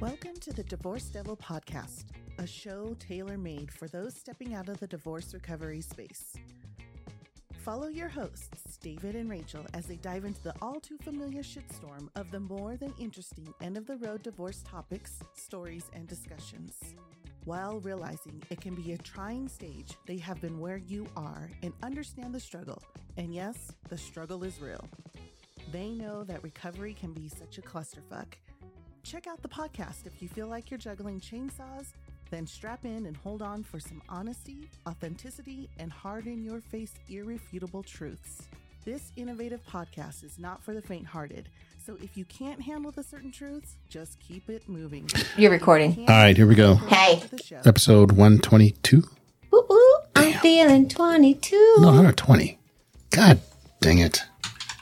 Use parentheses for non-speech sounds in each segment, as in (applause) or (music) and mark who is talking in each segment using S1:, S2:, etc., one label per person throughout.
S1: Welcome to the Divorce Devil Podcast, a show tailor made for those stepping out of the divorce recovery space. Follow your hosts, David and Rachel, as they dive into the all too familiar shitstorm of the more than interesting end of the road divorce topics, stories, and discussions. While realizing it can be a trying stage, they have been where you are and understand the struggle. And yes, the struggle is real. They know that recovery can be such a clusterfuck. Check out the podcast if you feel like you're juggling chainsaws, then strap in and hold on for some honesty, authenticity, and hard in your face, irrefutable truths. This innovative podcast is not for the faint hearted, so if you can't handle the certain truths, just keep it moving.
S2: You're recording.
S1: All
S3: right, here we go.
S2: Hey.
S3: Episode 122?
S2: Ooh, ooh, I'm feeling 22.
S3: No, 120. God dang it.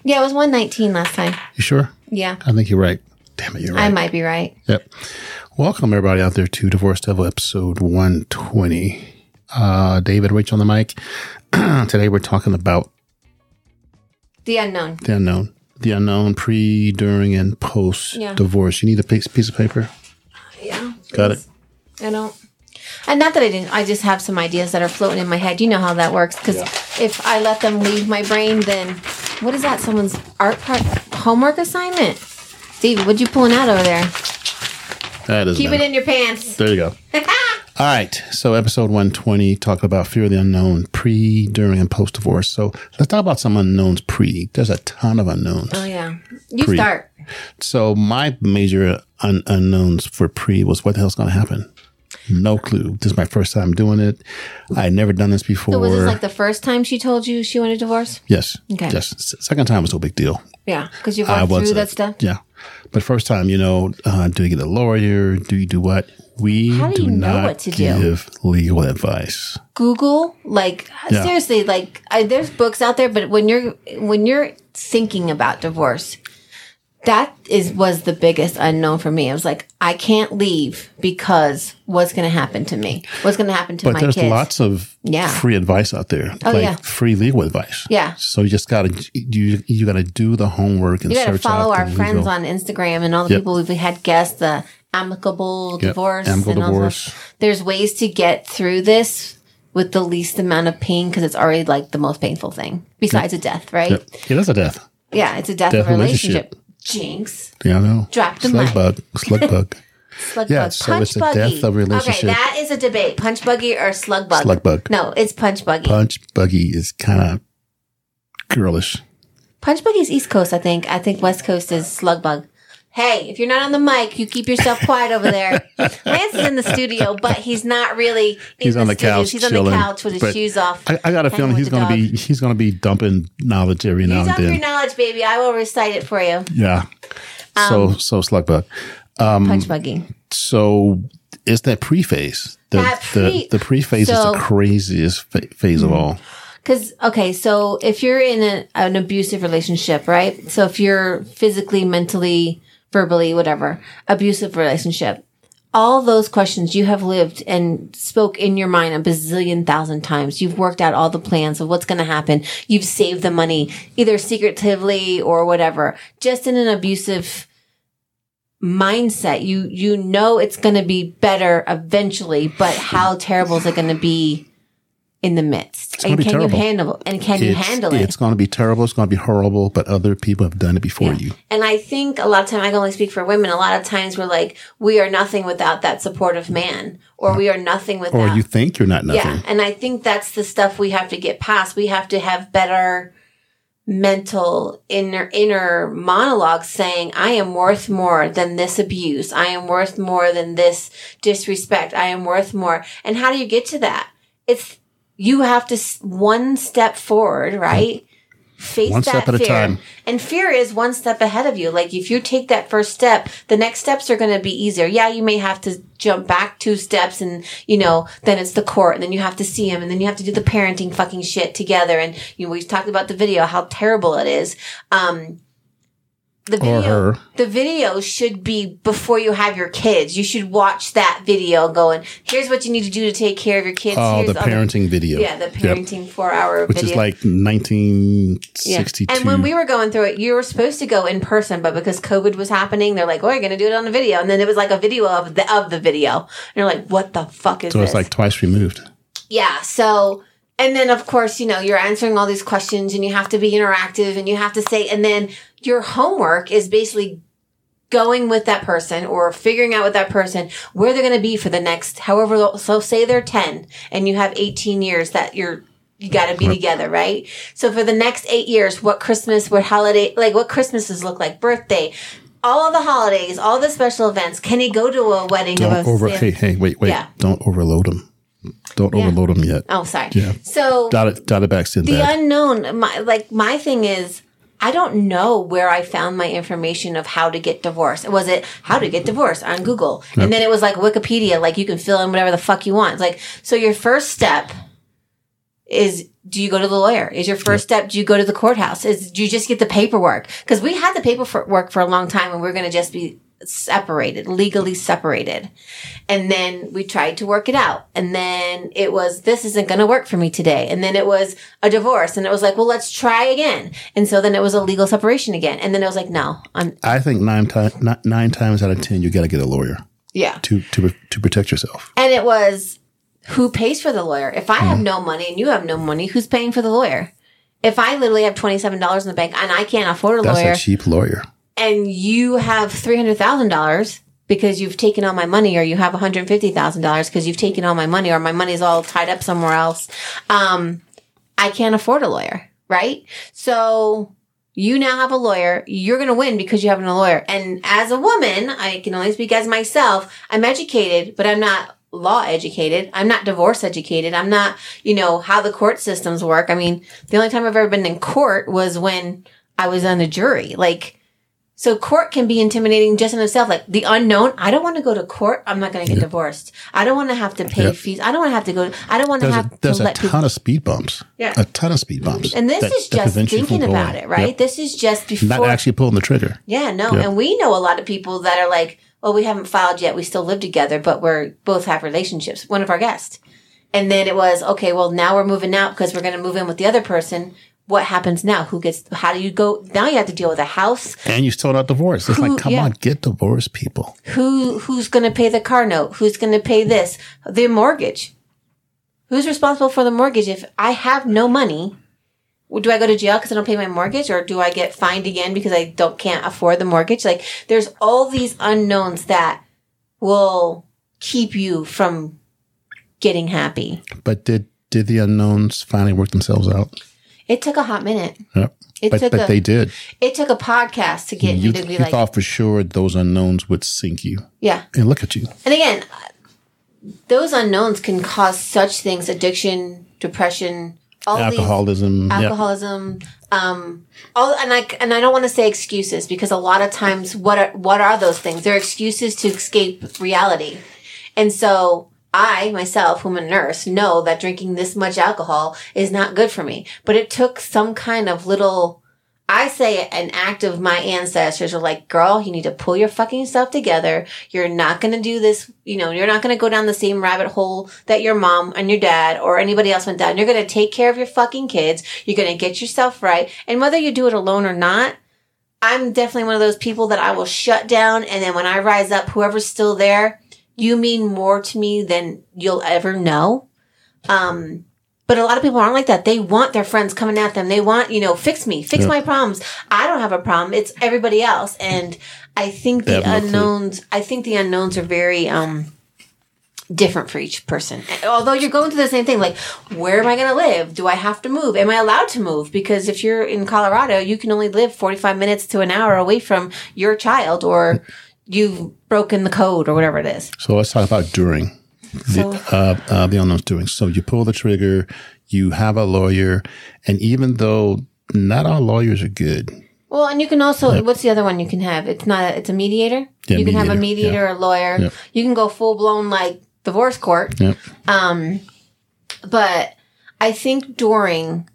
S2: Yeah, it was 119 last time.
S3: You sure?
S2: Yeah.
S3: I think you're right. Damn it, you're right.
S2: I might be right.
S3: Yep. Welcome, everybody out there to Divorce Devil episode 120. Uh, David, Rachel on the mic. (clears throat) Today we're talking about
S2: The unknown.
S3: the unknown. The unknown pre, during, and post
S2: Yeah.
S3: divorce. You need a piece, piece of paper?
S2: Yeah.
S3: Got it.
S2: I don't. And not that I didn't. I just have some ideas that are floating in my head. You know how that works. Because if I let them leave my brain, then what is that? Someone's art part homework assignment. David, what you pulling out over there?
S3: That is
S2: Keep it in your pants.
S3: There you go. (laughs) All right. So, episode 120, talk about fear of the unknown pre, during, and post divorce. So, let's talk about some unknowns pre. There's a ton of unknowns.
S2: Oh yeah. You
S3: Pre.
S2: start.
S3: So, my major un- unknowns for pre was what the hell's going to happen? No clue. This is my first time doing it. I had never done this before.
S2: So was this like the first time she told you she wanted a divorce?
S3: yes.
S2: Okay.
S3: Yes. Second time was no big deal.
S2: Yeah, because you've worked through that stuff.
S3: Yeah. But first time, you know, uh, do you get a lawyer? Do you do what? We
S2: How do you know
S3: not
S2: what to do?
S3: give legal advice.
S2: Google, like
S3: Yeah.
S2: seriously, like I, there's books out there, but when you're when you're thinking about divorce, that is was the biggest unknown for me. I was like, I can't leave because what's going to happen to me? What's going to happen to
S3: But
S2: my
S3: there's
S2: kids?
S3: lots of
S2: Yeah.
S3: free advice out there,
S2: Oh,
S3: like
S2: yeah.
S3: free legal advice.
S2: Yeah.
S3: So you just gotta you you gotta do the homework and
S2: you got to
S3: search
S2: follow our friends
S3: legal-
S2: on Instagram and all the
S3: Yep.
S2: people we've had guests, the amicable
S3: Yep.
S2: divorce,
S3: Amicable
S2: and all
S3: divorce.
S2: There's ways to get through this with the least amount of pain because it's already like the most painful thing besides a death, right?
S3: Yep. Yeah, that's a death.
S2: Yeah, it's a death,
S3: Death
S2: of a relationship.
S3: relationship.
S2: Jinx.
S3: Yeah, I know.
S2: Drop the
S3: slug
S2: mic.
S3: bug. Slug bug. (laughs)
S2: Slug
S3: Yeah,
S2: bug.
S3: so
S2: punch
S3: it's the
S2: buggy.
S3: death of relationship.
S2: Okay, that is a debate. Punch buggy or slug bug?
S3: Slug bug.
S2: No, it's punch buggy.
S3: Punch buggy is kind of girlish.
S2: punch buggy is East Coast, I think. I think West Coast is slug bug. Hey, if you're not on the mic, you keep yourself quiet over there. (laughs) Lance is in the studio, but he's not really.
S3: He's on the couch
S2: He's on the couch with his shoes off.
S3: I, I got a feeling he's gonna be he's gonna be dumping knowledge every now and
S2: up your
S3: then.
S2: knowledge, baby. I will recite it for you.
S3: Yeah. So um, so slug bug.
S2: Um, Punch buggy.
S3: So it's that preface. The,
S2: That pre-
S3: the the pre phase is the craziest fa- phase of mm-hmm. all.
S2: Because okay, so if you're in a, an abusive relationship, right? So if you're physically, mentally, verbally, whatever, abusive relationship, all those questions you have lived and spoke in your mind a bazillion thousand times. You've worked out all the plans of what's going to happen. You've saved the money either secretively or whatever. Just in an abusive mindset, you you know it's going to be better eventually, but how terrible is it going to be in the midst? And can
S3: terrible.
S2: you handle and can you handle it?
S3: it's going to be terrible. It's going to be horrible, but other people have done it before you.
S2: And I think a lot of time, I can only speak for women. A lot of times we're like, we are nothing without that supportive man, or we are nothing without.
S3: Or you think you're not nothing.
S2: yeah. And I think that's the stuff we have to get past. We have to have better mental inner inner monologues saying i am worth more than this abuse i am worth more than this disrespect i am worth more and how do you get to that it's you have to s- one step forward right? Face
S3: One
S2: that
S3: step at a
S2: fear.
S3: time.
S2: and fear is one step ahead of you. Like if you take that first step the next steps are going to be easier. Yeah you may have to jump back two steps and you know then it's the court and then you have to see him and then you have to do the parenting fucking shit together. And you know we've talked about the video how terrible it is. Um the
S3: Or
S2: video,
S3: her.
S2: the video should be before you have your kids. You should watch that video going, here's what you need to do to take care of your kids.
S3: Oh,
S2: here's
S3: the parenting video.
S2: Yeah, the
S3: Yep.
S2: parenting four hour
S3: Which
S2: video.
S3: is like
S2: Yeah.
S3: 1962.
S2: And when we were going through it, you were supposed to go in person, but because COVID was happening, they're like, "Oh, you're going to do it on a video." And then it was like a video of the of the video, and you're like, "What the fuck is
S3: so
S2: this?"
S3: it's like twice removed.
S2: yeah. So, and then of course, you know, you're answering all these questions, and you have to be interactive, and you have to say, and then your homework is basically going with that person or figuring out with that person where they're going to be for the next however so say they're 10 and you have 18 years that you're you got to be together right so for the next 8 years what christmas what holiday like what christmases look like birthday all of the holidays all the special events can he go to a wedding
S3: Don't
S2: of a
S3: over. Hey, hey, wait, wait.
S2: Yeah.
S3: Don't overload them. Don't overload them yet.
S2: oh sorry
S3: Yeah.
S2: so
S3: Dial it, dial it back, Sinbad.
S2: the unknown my like my thing is I don't know where I found my information of how to get divorced. Was it how to get divorced on Google? And then it was like Wikipedia, like you can fill in whatever the fuck you want. It's like, so your first step is do you go to the lawyer? Is your first step do you go to the courthouse? Is do you just get the paperwork? Because we had the paperwork for a long time and we going to just be separated, legally separated. And then we tried to work it out. And then it was, this isn't going to work for me today. And then it was a divorce. And it was like, well, let's try again. And so then it was a legal separation again. And then it was like, no, I'm,
S3: I think nine, ti- ni- nine times out of ten, you got to get a lawyer
S2: yeah.
S3: to to to protect yourself.
S2: And it was who pays for the lawyer? If I have mm. no money and you have no money, who's paying for the lawyer? If I literally have $27 in the bank and I can't afford a
S3: That's
S2: lawyer
S3: a cheap lawyer.
S2: And you have $300,000 because you've taken all my money or you have $150,000 because you've taken all my money or my money's all tied up somewhere else, um, I can't afford a lawyer, right? So you now have a lawyer. You're going to win because you have a lawyer. And as a woman, I can only speak as myself. I'm educated, but I'm not law educated. I'm not divorce educated. I'm not, you know, how the court systems work. I mean, the only time I've ever been in court was when I was on the jury. Like, so court can be intimidating just in itself. Like the unknown. I don't want to go to court. I'm not going to get divorced. I don't want to have to pay
S3: Yep.
S2: fees. I don't want to have to go. I don't want to
S3: a,
S2: have
S3: there's
S2: to
S3: a
S2: let people.
S3: ton of speed bumps.
S2: Yeah.
S3: A ton of speed bumps.
S2: And this
S3: that-
S2: is just
S3: prevent you from
S2: thinking about it, right?
S3: Yep.
S2: This is just before.
S3: Not actually pulling the trigger.
S2: Yeah, no.
S3: Yep.
S2: And we know a lot of people that are like, well, we haven't filed yet. We still live together, but we're both have relationships. One of our guests. And then it was, okay, well, now we're moving out because we're going to move in with the other person. What happens now? Who gets, how do you go? Now you have to deal with a house.
S3: And you still not divorced. It's
S2: Who-
S3: like, come
S2: yeah.
S3: on, get divorced, people.
S2: Who, who's going to pay the car note? Who's going to pay this? The mortgage. Who's responsible for the mortgage? If I have no money, do I go to jail because I don't pay my mortgage or do I get fined again because I don't can't afford the mortgage? Like there's all these unknowns that will keep you from getting happy.
S3: But did did the unknowns finally work themselves out?
S2: It took a hot minute.
S3: Yep.
S2: It
S3: but
S2: took
S3: but
S2: a-
S3: they did.
S2: It took a podcast to get
S3: You,
S2: to be
S3: you
S2: like,
S3: thought for sure those unknowns would sink you.
S2: yeah.
S3: And look at you.
S2: And again, those unknowns can cause such things: addiction, depression, all these
S3: Alcoholism. Yep.
S2: alcoholism um all and i and i don't want to say excuses because a lot of times what are what are those things they're excuses to escape reality and so i myself whom a nurse know that drinking this much alcohol is not good for me but it took some kind of little I say an act of my ancestors are like, girl, you need to pull your fucking stuff together. You're not going to do this. You know, you're not going to go down the same rabbit hole that your mom and your dad or anybody else went down. You're going to take care of your fucking kids. You're going to get yourself right. And whether you do it alone or not, I'm definitely one of those people that I will shut down. And then when I rise up, whoever's still there, you mean more to me than you'll ever know. Um, but a lot of people aren't like that. They want their friends coming at them. They want, you know, fix me, fix
S3: Yeah.
S2: my problems. I don't have a problem. It's everybody else. And I think the unknowns, I think the unknowns are very, um, different for each person. Although you're going through the same thing, like, where am I going to live? Do I have to move? Am I allowed to move? Because if you're in Colorado, you can only live 45 minutes to an hour away from your child or (laughs) you've broken the code or whatever it is.
S3: So let's talk about during
S2: So,
S3: the uh, uh, the unknowns doing. So you pull the trigger, you have a lawyer, and even though not all lawyers are good,
S2: well, and you can also, what's the other one you can have? It's not, a, it's a mediator.
S3: Yeah,
S2: you can have a
S3: mediator,
S2: mediator, a lawyer.
S3: Yep.
S2: You can go full blown like divorce court.
S3: yep.
S2: Um, but I think during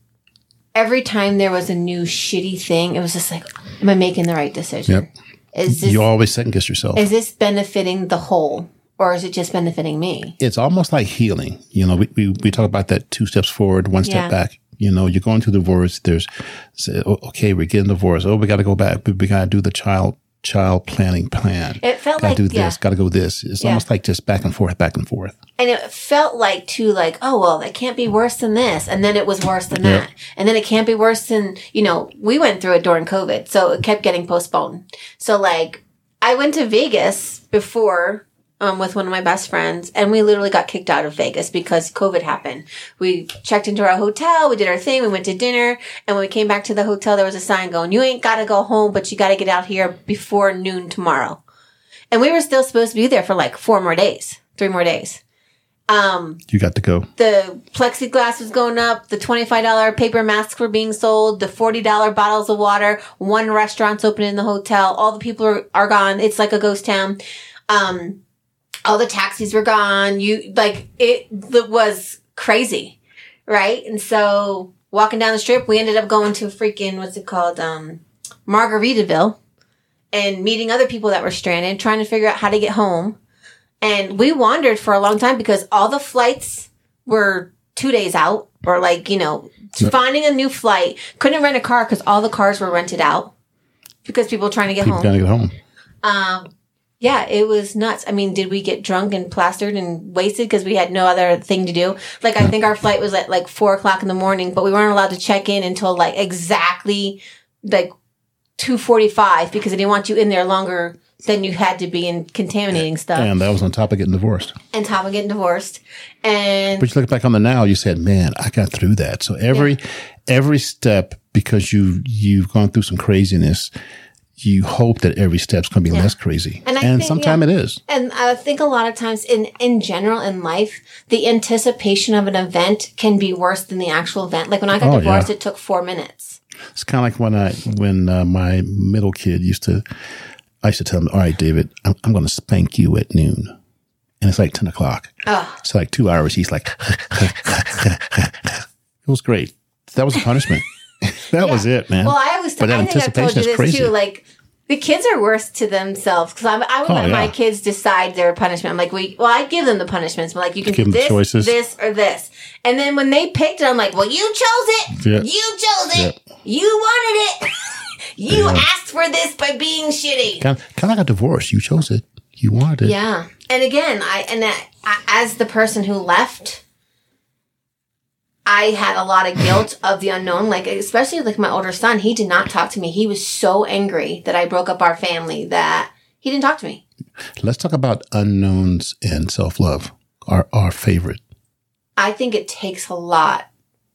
S2: every time there was a new shitty thing, it was just like, am I making the right decision?
S3: Yep.
S2: Is this
S3: You always second guess yourself.
S2: is this benefiting the whole, or is it just benefiting me?
S3: it's almost like healing. You know, we, we, we talk about that two steps forward, one step
S2: Yeah.
S3: back. You know, you're going through divorce. There's, say, okay, we're getting divorced. Oh, we got to go back. We, we got to do the child child planning plan.
S2: It felt
S3: got
S2: like
S3: do
S2: yeah.
S3: this. Got to go this. It's
S2: Yeah.
S3: almost like just back and forth, back and forth.
S2: And it felt like too like, oh well, it can't be worse than this. And then it was worse than
S3: Yep.
S2: that. And then it can't be worse than, you know, we went through it during COVID. So it kept getting postponed. So like I went to Vegas before um, with one of my best friends and we literally got kicked out of Vegas because COVID happened. We checked into our hotel, we did our thing, we went to dinner, and when we came back to the hotel, there was a sign going, you ain't gotta go home, but you gotta get out here before noon tomorrow. And we were still supposed to be there for like four more days, three more days. Um,
S3: You got to go.
S2: the plexiglass was going up, the $25 paper masks were being sold, the $40 bottles of water, one restaurant's open in the hotel, all the people are, are gone. It's like a ghost town. Um, all the taxis were gone. You, like, it, it was crazy, right? And so walking down the strip, we ended up going to freaking, what's it called? Um, Margaritaville and meeting other people that were stranded, trying to figure out how to get home. And we wandered for a long time because all the flights were two days out or like, you know, finding a new flight. Couldn't rent a car because all the cars were rented out because people were trying to get
S3: People
S2: home.
S3: Trying to get home.
S2: Um, yeah, it was nuts. I mean, did we get drunk and plastered and wasted because we had no other thing to do? Like, I think our flight was at like four o'clock in the morning, but we weren't allowed to check in until like exactly like two forty-five because they didn't want you in there longer than you had to be in contaminating stuff
S3: And that was on top of getting divorced.
S2: and top of getting divorced. And
S3: But you look back on the now, you said, "Man, I got through that." So every every step, because you you've gone through some craziness, you hope that every step's going to be less crazy,
S2: And
S3: and, sometimes
S2: yeah.
S3: it is.
S2: And I think a lot of times in, in general in life, the anticipation of an event can be worse than the actual event. Like when I got
S3: Oh,
S2: divorced,
S3: yeah.
S2: it took four minutes.
S3: It's kind of like when I when uh, my middle kid used to, I used to tell him, "All right, David, I'm, I'm going to spank you at noon," and it's like ten o'clock.
S2: Oh,
S3: It's like two hours. He's like, (laughs) it was great. That was a punishment. (laughs) that was it, man.
S2: well, I always,
S3: But that
S2: I think I've told
S3: anticipation
S2: you
S3: is
S2: this
S3: crazy.
S2: too. Like the kids are worse to themselves because I would
S3: Oh,
S2: let my kids decide their punishment. I'm like, we, well, I give them the punishments, but like you can
S3: Give
S2: do
S3: them the
S2: this,
S3: choices.
S2: this, or this. And then when they picked it, I'm like, well, you chose it.
S3: Yeah.
S2: You chose it. You wanted it. (laughs) you
S3: Yeah.
S2: asked for this by being shitty.
S3: kind of, kind of like a divorce. You chose it. You wanted it.
S2: Yeah. And again, I and I, I- as the person who left, I had a lot of guilt of the unknown. Like especially like my older son, he did not talk to me. He was so angry that I broke up our family that he didn't talk to me.
S3: Let's talk about unknowns and self love. Our our favorite.
S2: I think it takes a lot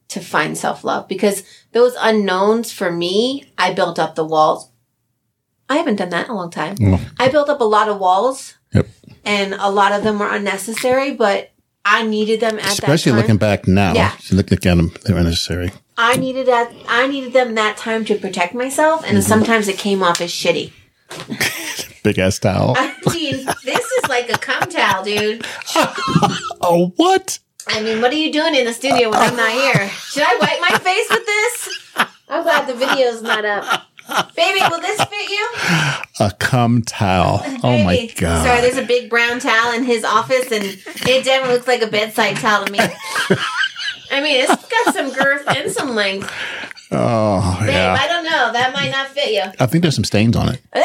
S2: to find self love because those unknowns for me, I built up the walls. I haven't done that in a long time.
S3: Mm.
S2: I built up a lot of walls
S3: Yep.
S2: and a lot of them were unnecessary, but I needed them at
S3: Especially
S2: that time.
S3: looking back now.
S2: Yeah.
S3: You look at them; they were necessary.
S2: I needed that. I needed them that time to protect myself, and
S3: Mm-hmm.
S2: sometimes it came off as shitty. (laughs)
S3: Big ass towel.
S2: I mean, this is like a cum towel, dude. (laughs)
S3: oh, what?
S2: I mean, what are you doing in the studio when I'm not here? Should I wipe my face with this? I'm glad the video's not up. Baby, will this fit you?
S3: A cum towel. (laughs) Oh my god.
S2: Sorry, there's a big brown towel in his office, and it definitely looks like a bedside towel to me. (laughs) I mean, it's got some girth and some length.
S3: oh
S2: Babe,
S3: yeah.
S2: I don't know. That might not fit you.
S3: I think there's some stains on it. Eh.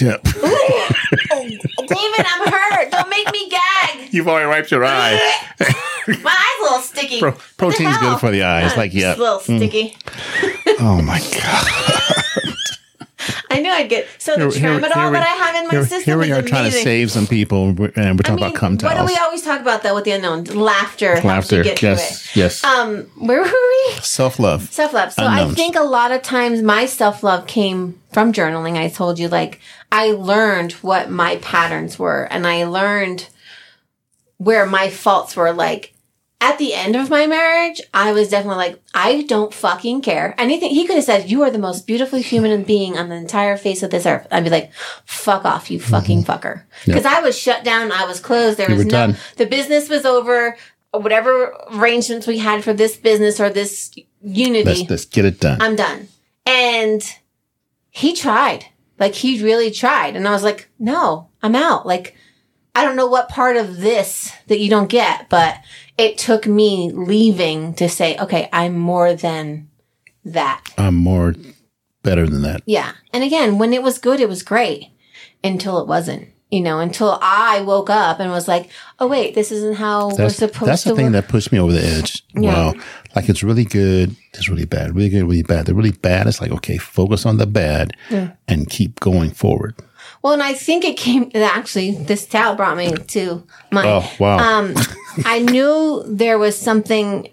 S3: Yeah. (laughs)
S2: David, I'm hurt. Don't make me gag.
S3: You've already wiped your eye. Eh.
S2: My eye's a little sticky.
S3: Pro- protein's good for the eyes. Like, yeah.
S2: It's a little mm. sticky.
S3: Oh my god. (laughs)
S2: I knew I'd get so the
S3: Here-
S2: tramadol
S3: here we-
S2: that I have in my
S3: Here,
S2: system
S3: here we are trying to save some people, and we're we're
S2: I
S3: talking
S2: mean,
S3: about cum
S2: what do we always talk about though with the unknown? Laughter.
S3: Laughter. Yes. Yes.
S2: Um, where were we?
S3: Self love.
S2: Self love. So I think a lot of times my self love came from journaling. I told you, like, I learned what my patterns were and I learned where my faults were. Like, at the end of my marriage, I was definitely like, I don't fucking care. Anything he could have said, you are the most beautiful human being on the entire face of this earth. I'd be like, fuck off, you fucking fucker. Because I was shut down. I was closed. There
S3: Mm-hmm. You
S2: was no,
S3: done.
S2: the business was over. whatever arrangements we had for this business or this unity.
S3: Let's let's get it done.
S2: I'm done. And he tried. Like he really tried. And I was like, no, I'm out. Like, I don't know what part of this that you don't get, but it took me leaving to say, okay, I'm more than that.
S3: I'm more better than that.
S2: Yeah. And again, when it was good, it was great until it wasn't. You know, until I woke up and was like, "Oh wait, this isn't how we're
S3: That's,
S2: supposed
S3: that's
S2: to."
S3: the thing
S2: work.
S3: that pushed me over the edge.
S2: Yeah.
S3: Wow. Like it's really good, it's really bad, really good, really bad. The really bad, it's like, okay, focus on the bad and keep going forward.
S2: Well, and I think it came. (laughs) Actually, this towel brought me to my.
S3: Oh, wow.
S2: Um, (laughs) I knew there was something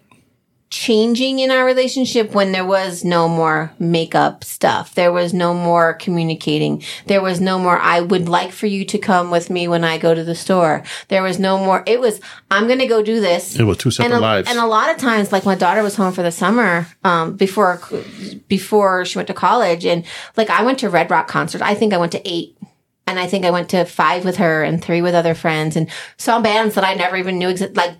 S2: changing in our relationship when there was no more makeup stuff. There was no more communicating. There was no more, I would like for you to come with me when I go to the store. There was no more, it was, I'm going to go do this.
S3: It was two separate
S2: and a,
S3: lives.
S2: And a lot of times, like my daughter was home for the summer, um, before, before she went to college. And like I went to Red Rock concert. I think I went to eight. And I think I went to five with her and three with other friends and saw bands that I never even knew existed. Like,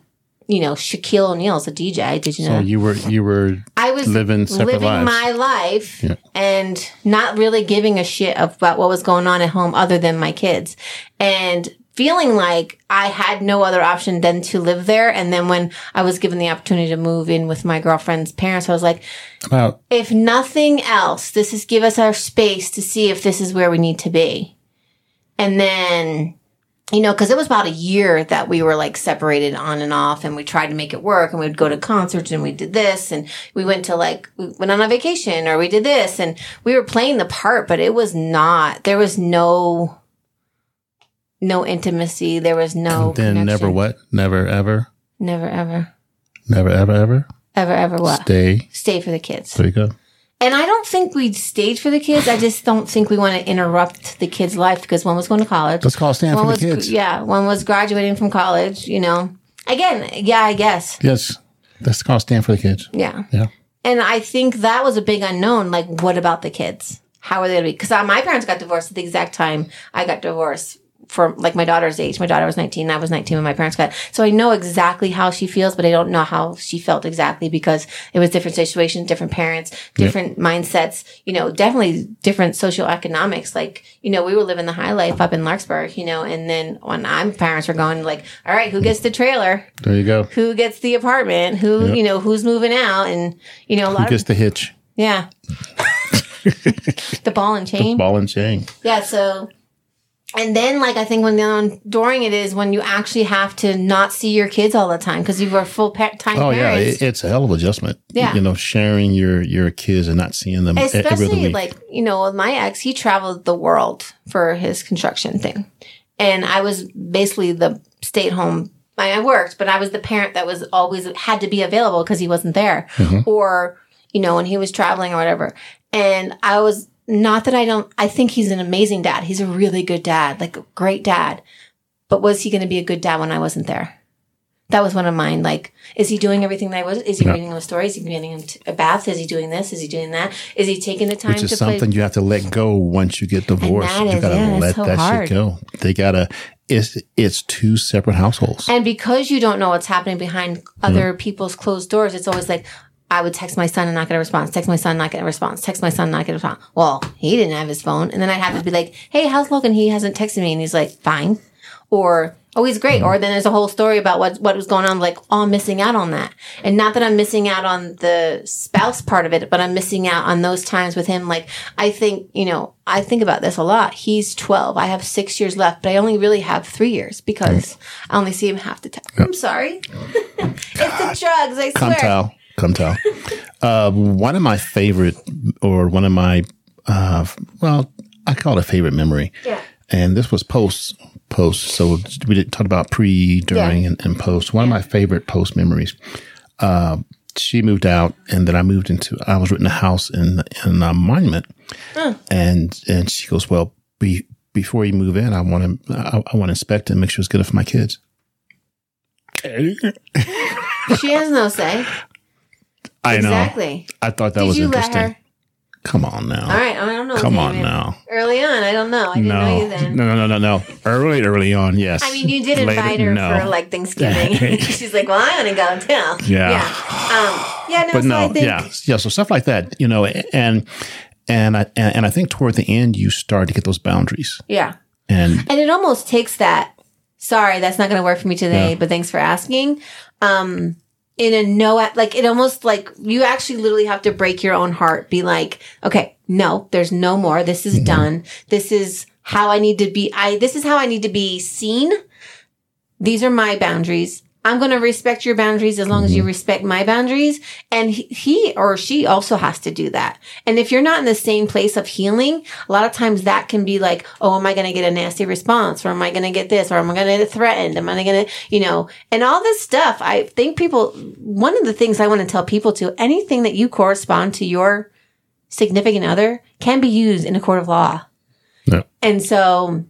S2: you know, Shaquille O'Neal's a DJ. Did you know?
S3: so you were you were
S2: I was
S3: living separate
S2: living
S3: lives.
S2: my life and not really giving a shit about what was going on at home other than my kids and feeling like I had no other option than to live there. And then when I was given the opportunity to move in with my girlfriend's parents, I was like,
S3: about
S2: if nothing else, this is give us our space to see if this is where we need to be. And then, you know, cause it was about a year that we were like separated on and off and we tried to make it work and we'd go to concerts and we did this and we went to like, we went on a vacation or we did this and we were playing the part, but it was not, there was no, no intimacy. There was no,
S3: then never what? Never ever?
S2: Never, ever,
S3: Never ever ever?
S2: ever, ever what?
S3: Stay.
S2: Stay for the kids.
S3: There you go.
S2: And I don't think we'd stayed for the kids. I just don't think we want to interrupt the kids' life because one was going to college.
S3: Let's call a stand
S2: one
S3: for
S2: was,
S3: the kids.
S2: yeah, one was graduating from college, you know. Again, yeah, I guess.
S3: Yes. Let's call a stand for the kids.
S2: Yeah.
S3: Yeah.
S2: And I think that was a big unknown. Like, what about the kids? How are they going to be? Because uh, my parents got divorced at the exact time I got divorced for like my daughter's age. My daughter was 19. I was 19 when my parents got. So I know exactly how she feels, but I don't know how she felt exactly because it was different situations, different parents, different mindsets, you know, definitely different socioeconomics. Like, you know, we were living the high life up in Larkspur, you know, and then when I'm parents were going like, all right, who gets the trailer?
S3: There you go.
S2: Who gets the apartment? Who, you know, who's moving out? And, you know, a lot
S3: Who
S2: of
S3: gets the hitch?
S2: yeah. (laughs) the ball and chain.
S3: Ball and chain.
S2: Yeah. So, and then like I think when the during it is when you actually have to not see your kids all the time because you were full pa- time
S3: Oh yeah,
S2: parents.
S3: it, it's a hell of adjustment.
S2: Yeah.
S3: you know, sharing your your kids and not seeing them
S2: Especially
S3: week.
S2: like you know with my ex, he traveled the world for his construction thing, and I was basically the stay at home. I I worked, but I was the parent that was always had to be available because he wasn't there,
S3: Mm-hmm.
S2: or you know when he was traveling or whatever. And I was not that I don't. I think he's an amazing dad. He's a really good dad, like a great dad. But was he going to be a good dad when I wasn't there? That was one of mine. Like, is he doing everything that I was? Is he reading him a story? Is he getting him t- a bath? Is he doing this? Is he doing that? Is he taking the time
S3: which
S2: to
S3: is something
S2: play?
S3: you have to let go once you get divorced. you
S2: is-
S3: gotta
S2: yeah,
S3: let
S2: so
S3: that
S2: hard.
S3: shit go. They gotta. It's it's two separate households.
S2: And because you don't know what's happening behind other people's closed doors, it's always like, I would text my son and not get a response. Text my son, not get a response. Text my son, not get a response. Well, he didn't have his phone. And then I'd have to be like, hey, how's Logan? He hasn't texted me. And he's like, fine. Or, oh, he's great. Or then there's a whole story about what, what was going on. Like, oh, I'm missing out on that. And not that I'm missing out on the spouse part of it, but I'm missing out on those times with him. Like, I think, you know, I think about this a lot. He's 12. I have six years left, but I only really have three years because I only see him half the time. I'm sorry. (laughs) it's the drugs, I swear.
S3: tell. Come tell. uh, one of my favorite, or one of my, uh, well, I call it a favorite memory.
S2: Yeah.
S3: And this was post post. So we did talk about pre, during,
S2: Yeah.
S3: and, and post. One of my favorite post memories. Uh, she moved out, and then I moved into. I was renting a house in in a monument, and and she goes, "Well, be, before you move in, I want to I, I want to inspect it and make sure it's good for my kids." Okay.
S2: She has no say.
S3: I know.
S2: Exactly.
S3: I thought that
S2: Did
S3: was interesting. Come on now.
S2: All right, I don't know.
S3: Come on now.
S2: Early on, I don't know. I didn't know
S3: No,
S2: you then.
S3: no, no, no, no, no. Early, early on, yes.
S2: I mean, you did
S3: Later,
S2: invite her
S3: no.
S2: for like Thanksgiving. (laughs) (laughs) She's like, "Well, I'm gonna go too."
S3: Yeah.
S2: yeah, um, yeah. No,
S3: but
S2: so
S3: no,
S2: I think,
S3: yeah, yeah. So stuff like that, you know, and and I and, and I think toward the end you start to get those boundaries,
S2: yeah.
S3: and
S2: And it almost takes that. Sorry, that's not going to work for me today,
S3: Yeah.
S2: but thanks for asking. Um, in a no, like it almost like you actually literally have to break your own heart. Be like, okay, no, there's no more. This is mm-hmm. done. This is how I need to be. I, this is how I need to be seen. These are my boundaries. I'm going to respect your boundaries as long as you mm-hmm. respect my boundaries. And he, or she also has to do that. And if you're not in the same place of healing, a lot of times that can be like, oh, am I going to get a nasty response? Or am I going to get this? Or am I going to get threatened? Am I going to, you know, and all this stuff. I think people, one of the things I want to tell people to anything that you correspond to your significant other can be used in a court of law.
S3: no,
S2: And so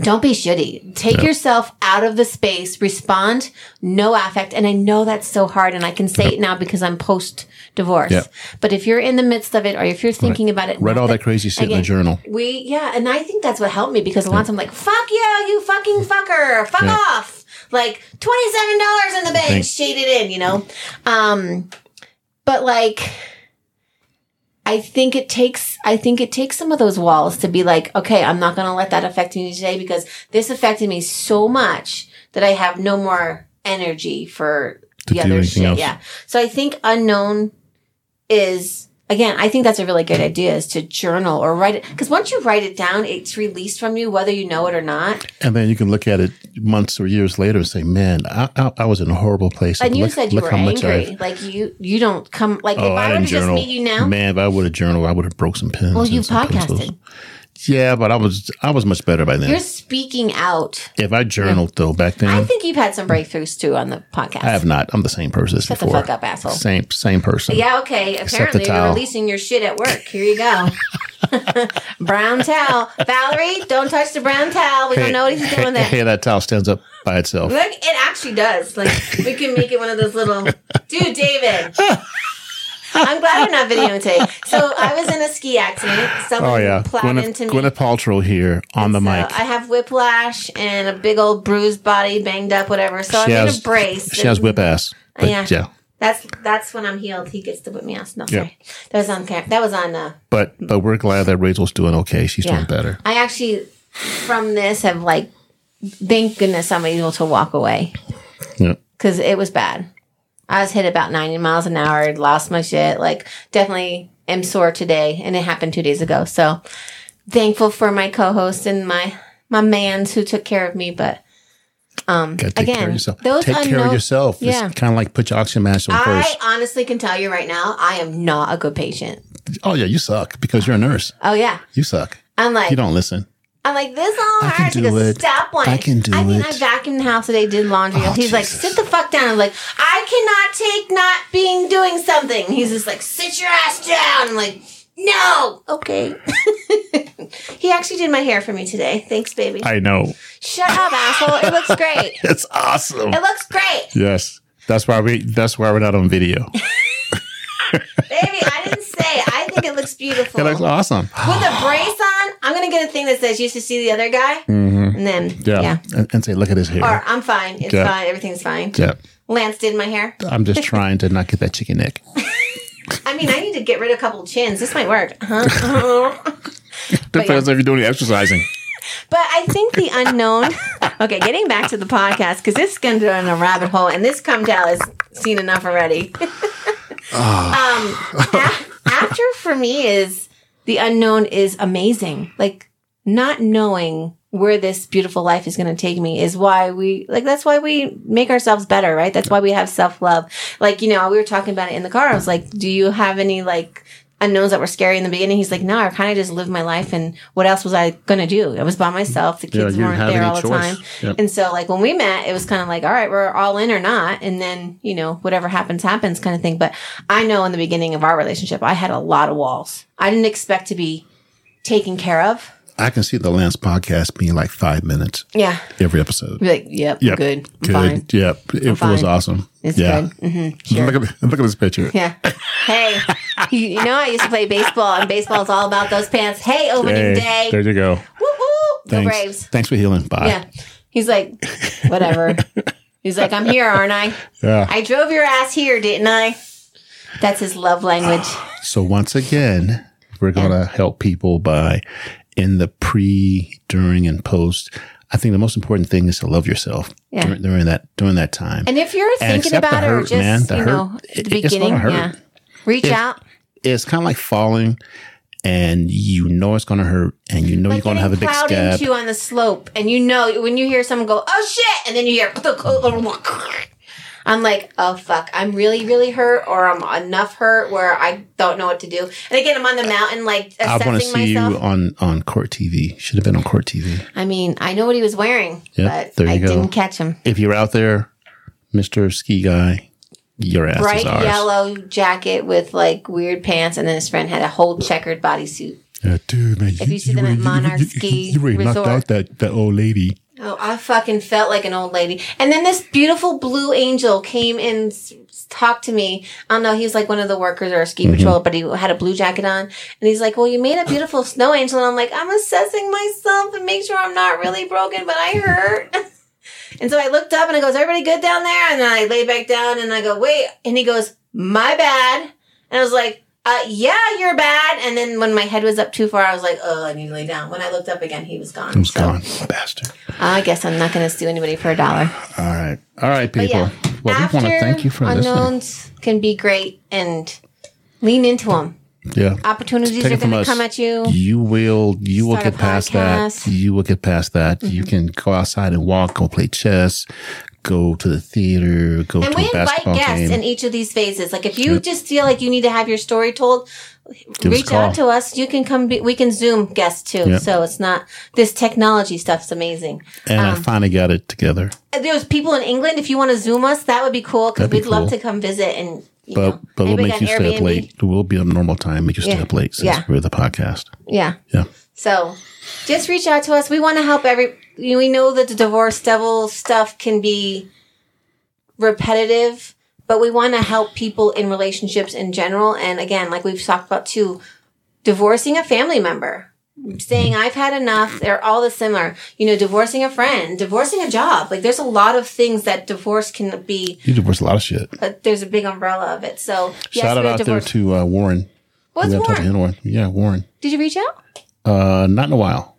S2: don't be shitty. Take yourself out of the space, respond, no affect. And I know that's so hard. And I can say it now because I'm post divorce. But if you're in the midst of it or if you're thinking about it,
S3: read all that crazy shit in the journal.
S2: We, yeah. And I think that's what helped me because a lot of times I'm like, fuck you, you fucking fucker, fuck off. Like $27 in the bank,
S3: Thanks.
S2: shaded in, you know? Um, but like, I think it takes, I think it takes some of those walls to be like, okay, I'm not going to let that affect me today because this affected me so much that I have no more energy for the other shit.
S3: else.
S2: Yeah. So I think unknown is, again, I think that's a really good idea is to journal or write it. Cause once you write it down, it's released from you, whether you know it or not.
S3: And then you can look at it months or years later and say, "Man, I, I, I was in a horrible place."
S2: And you
S3: Look-
S2: said you
S3: look
S2: were
S3: how much
S2: angry. Like you, you don't come, like
S3: Oh,
S2: if I,
S3: I
S2: were to
S3: didn't
S2: just meet you now,
S3: Man, if I would have journaled, I would have broke some pins.
S2: well, you podcasted.
S3: Yeah, but I was I was much better by then.
S2: You're speaking out.
S3: if I journaled though back then,
S2: I think you've had some breakthroughs too on the podcast.
S3: I have not. I'm the same person
S2: Shut the fuck up, asshole.
S3: Same same person.
S2: Yeah, okay. Apparently, you're releasing your shit at work. Here you go. (laughs) brown towel. Valerie, don't touch the brown towel. We don't know what he's doing with it.
S3: Hey, that towel stands up by itself.
S2: Look, it actually does. Like, we can make it one of those little. (laughs) Dude, David. I'm glad we're not videotaping. So, I was in a ski accident. Someone
S3: Oh yeah,
S2: plowed
S3: Gwyneth,
S2: into me.
S3: Gwyneth Paltrow here on the
S2: So
S3: mic.
S2: I have whiplash and a big old bruised body, banged up, whatever. So I'm
S3: she
S2: in
S3: has
S2: a brace.
S3: She has whip ass.
S2: Yeah.
S3: yeah.
S2: That's that's when I'm healed. He gets to whip me ass. No,
S3: Yeah.
S2: sorry. That was on camera. That was on. Uh,
S3: But but we're glad that Rachel's doing okay. She's
S2: Yeah.
S3: doing better.
S2: I actually, from this, have like, thank goodness I'm able to walk away
S3: Yeah.
S2: because it was bad. I was hit about 90 miles an hour, lost my shit. Like, definitely am sore today, and it happened two days ago. So, thankful for my co-host and my my mans who took care of me. But um,
S3: Gotta take care
S2: again,
S3: of yourself.
S2: those
S3: take care of yourself.
S2: Yeah.
S3: It's kind of like put your oxygen mask on
S2: I
S3: first.
S2: honestly can tell you right now, I am not a good patient.
S3: Oh yeah, you suck because you're a nurse.
S2: Oh yeah,
S3: You suck.
S2: I'm like
S3: You don't listen.
S2: I'm like, this all
S3: I can
S2: hard. She goes,
S3: it.
S2: stop one.
S3: I can do
S2: I mean,
S3: it.
S2: I vacuumed the house today, did laundry.
S3: Oh,
S2: He's like, sit the fuck down. I'm like, I cannot take not being doing something. He's just like, sit your ass down. I'm like, no. Okay. (laughs) he actually did my hair for me today. Thanks, baby.
S3: I know.
S2: Shut up, asshole. It looks great. (laughs)
S3: It's awesome.
S2: It looks great.
S3: Yes. That's why we that's why we're not on video. (laughs)
S2: Baby, I didn't say. I think it looks beautiful.
S3: It looks awesome.
S2: With a brace on, I'm going to get a thing that says, used to see the other guy.
S3: Mm-hmm.
S2: And then,
S3: Yeah.
S2: yeah.
S3: And, and say, look at his hair.
S2: Or I'm fine. It's
S3: Yeah.
S2: fine. Everything's fine.
S3: Yeah.
S2: Lance did my hair.
S3: I'm just (laughs) trying to not get that chicken neck.
S2: I mean, I need to get rid of a couple chins. This might work. (laughs) Huh? (laughs)
S3: Depends if you're doing any exercising.
S2: but I think the unknown. Okay, getting back to the podcast because this is going to go in a rabbit hole, and this come down has seen enough already. Um, a- after for me is the unknown is amazing. Like not knowing where this beautiful life is going to take me is why we like that's why we make ourselves better right? That's why we have self-love. Like you know we were talking about it in the car. I was like do you have any like unknowns that were scary in the beginning. He's like no i kind of just lived my life and what else was i going to do? I was by myself. The kids
S3: didn't
S2: weren't there all the
S3: choice.
S2: time
S3: Yep.
S2: and so like when we met it was kind of like all right we're all in or not and then you know whatever happens happens kind of thing. But i know in the beginning of our relationship i had a lot of walls. I didn't expect to be taken care of
S3: I can see the Lance podcast being like five minutes
S2: Yeah.
S3: every episode.
S2: Like, yep,
S3: Yep.
S2: good.
S3: Good.
S2: Fine.
S3: Yep. It was awesome.
S2: It's
S3: yeah.
S2: good. hmm Sure.
S3: Look at look at this picture.
S2: Yeah. Hey, you, you know I used to play baseball, and baseball is all about those pants. Hey, opening
S3: Hey,
S2: day.
S3: there you go.
S2: Woo woo. Go
S3: Thanks.
S2: Braves.
S3: Thanks for healing. Bye.
S2: Yeah. He's like, whatever. He's like, I'm here, aren't I?
S3: Yeah.
S2: I drove your ass here, didn't I? That's his love language. (sighs)
S3: So once again, we're going to help people by in the pre, during, and post. I think the most important thing is to love yourself
S2: Yeah.
S3: during, during that during that time.
S2: And if you're
S3: And
S2: thinking about it or just,
S3: man, the
S2: you
S3: hurt.
S2: know, at the
S3: gonna
S2: beginning,
S3: hurt.
S2: yeah, reach out.
S3: it's kind of like falling, and you know it's going to hurt, and you know
S2: Like
S3: you're going to have a big scab.
S2: into on the slope, and you know when you hear someone go, "Oh shit," and then you hear, (laughs) (laughs) I'm like, "Oh fuck, I'm really, really hurt, or I'm enough hurt where I don't know what to do." And again, I'm on the mountain, like
S3: I want to
S2: assessing
S3: see
S2: myself.
S3: you on on court TV. Should have been on court TV.
S2: I mean, I know what he was wearing,
S3: Yep,
S2: but
S3: you
S2: I
S3: go.
S2: didn't catch him.
S3: If you're out there, Mister Ski Guy, your ass is
S2: Bright yellow jacket with like weird pants, and then his friend had a whole checkered bodysuit.
S3: Yeah, dude, man.
S2: If you see them at Monarch Ski
S3: you really knocked
S2: Resort.
S3: out that that old lady.
S2: Oh, I fucking felt like an old lady. And then this beautiful blue angel came and talked to me. I don't know, he was like one of the workers or a ski
S3: Mm-hmm.
S2: patrol, but he had a blue jacket on. And he's like, Well, you made a beautiful snow angel. And I'm like, I'm assessing myself and make sure I'm not really broken, but I hurt. (laughs) and so I looked up and I goes, Everybody good down there? And then I lay back down and I go, Wait. And he goes, My bad. And I was like, uh, yeah, you're bad. And then when my head was up too far, I was like, oh, I need to lay down. When I looked up again, he was gone.
S3: He was
S2: So,
S3: gone, bastard.
S2: I guess I'm not going to sue anybody for a dollar.
S3: All right, all right, people.
S2: yeah,
S3: well, we want to thank you for listening.
S2: unknowns can be great and lean into them.
S3: Yeah,
S2: Opportunities are going to come at you.
S3: you will. You will get past.
S2: Mm-hmm.
S3: that. You will get past that. You can go outside and walk. Go play chess. Go to the theater. Go to
S2: the
S3: And
S2: we
S3: invite
S2: guests in each of these phases. Like if you just feel like you need to have your story told,
S3: Give
S2: reach out to us. You can come. Be, we can Zoom guests too.
S3: Yep.
S2: So it's not this technology stuff's amazing.
S3: and I um, finally got it together.
S2: There's people in England. If you want to Zoom us, that would be cool because
S3: be
S2: we'd love to come visit and. You
S3: But
S2: know,
S3: but we'll make you
S2: got
S3: stay up late. We'll be on normal time. Make you stay
S2: Yeah.
S3: up late since
S2: Yeah.
S3: we're the podcast.
S2: Yeah.
S3: Yeah.
S2: So just reach out to us. We want to help every. We know that the divorce devil stuff can be repetitive, but we want to help people in relationships in general. And again, like we've talked about too, divorcing a family member, saying I've had enough. They're all the similar. You know, divorcing a friend, divorcing a job. Like there's a lot of things that divorce can be.
S3: You divorce a lot of shit.
S2: But there's a big umbrella of it. So yes,
S3: Shout out
S2: we're
S3: out there to uh, Warren.
S2: What's
S3: We haven't to
S2: Warren?
S3: him in a while. Yeah, Warren.
S2: Did you reach out?
S3: Uh, not in a while.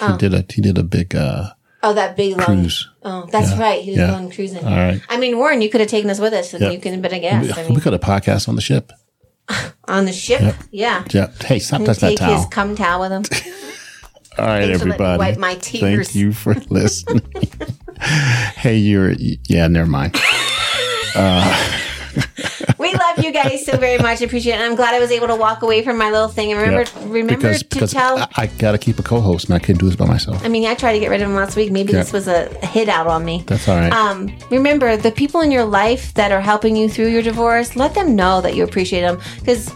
S3: He
S2: Oh.
S3: did a he did a big uh
S2: Oh, that big long.
S3: cruise.
S2: Oh, that's
S3: Yeah.
S2: right. He was
S3: Yeah.
S2: going cruising.
S3: All right.
S2: I mean, Warren, you could have taken us with us, and
S3: Yeah.
S2: you could have been a guest. I
S3: we could have podcast on the ship. (laughs)
S2: on the ship, yeah.
S3: Yeah. Hey, stop touching that
S2: take his
S3: towel.
S2: cum towel with him. (laughs)
S3: All right,
S2: Thanks for letting me
S3: everybody.
S2: wipe my tears.
S3: Thank you for (laughs) listening. hey, you're yeah. Never mind.
S2: We love you guys so very much. I Appreciate it. And I'm glad I was able to walk away from my little thing and remember, remember
S3: because
S2: to
S3: because
S2: tell.
S3: I, I got to keep a co-host, and I couldn't do this by myself.
S2: I mean, I tried to get rid of him last week. Maybe this was a hit out on me.
S3: That's all right.
S2: Um, remember the people in your life that are helping you through your divorce. Let them know that you appreciate them because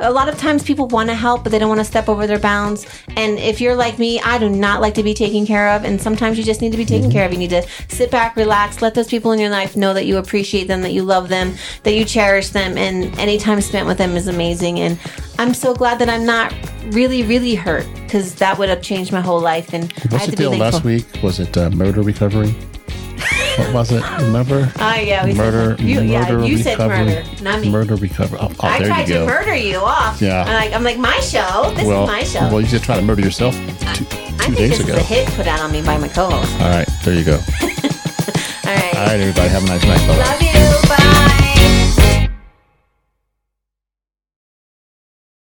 S2: a lot of times people want to help, but they don't want to step over their bounds. And if you're like me, I do not like to be taken care of. And sometimes you just need to be taken care of. You need to sit back, relax, let those people in your life know that you appreciate them, that you love them, that you cherish them, and any time spent with them is amazing. And I'm so glad that I'm not really, really hurt because that would have changed my whole life. And I
S3: What's
S2: had
S3: the
S2: to be
S3: deal last week? Was it uh, murder recovery? What was it? Remember?
S2: Oh yeah, we
S3: murder.
S2: Said, you, yeah,
S3: murder
S2: you said
S3: recovery.
S2: murder, not me.
S3: Murder recovery. Oh, oh,
S2: I
S3: there
S2: tried
S3: you
S2: to murder you off.
S3: Yeah.
S2: I'm like, I'm like, my show. This
S3: well,
S2: is my show.
S3: well, you just tried to murder yourself two,
S2: I
S3: two
S2: think
S3: days
S2: this
S3: ago.
S2: is a hit put out on me by my co-host.
S3: All right, there you go. (laughs)
S2: All right.
S3: All right, everybody, have a nice night. Bye.
S2: Love you. Bye.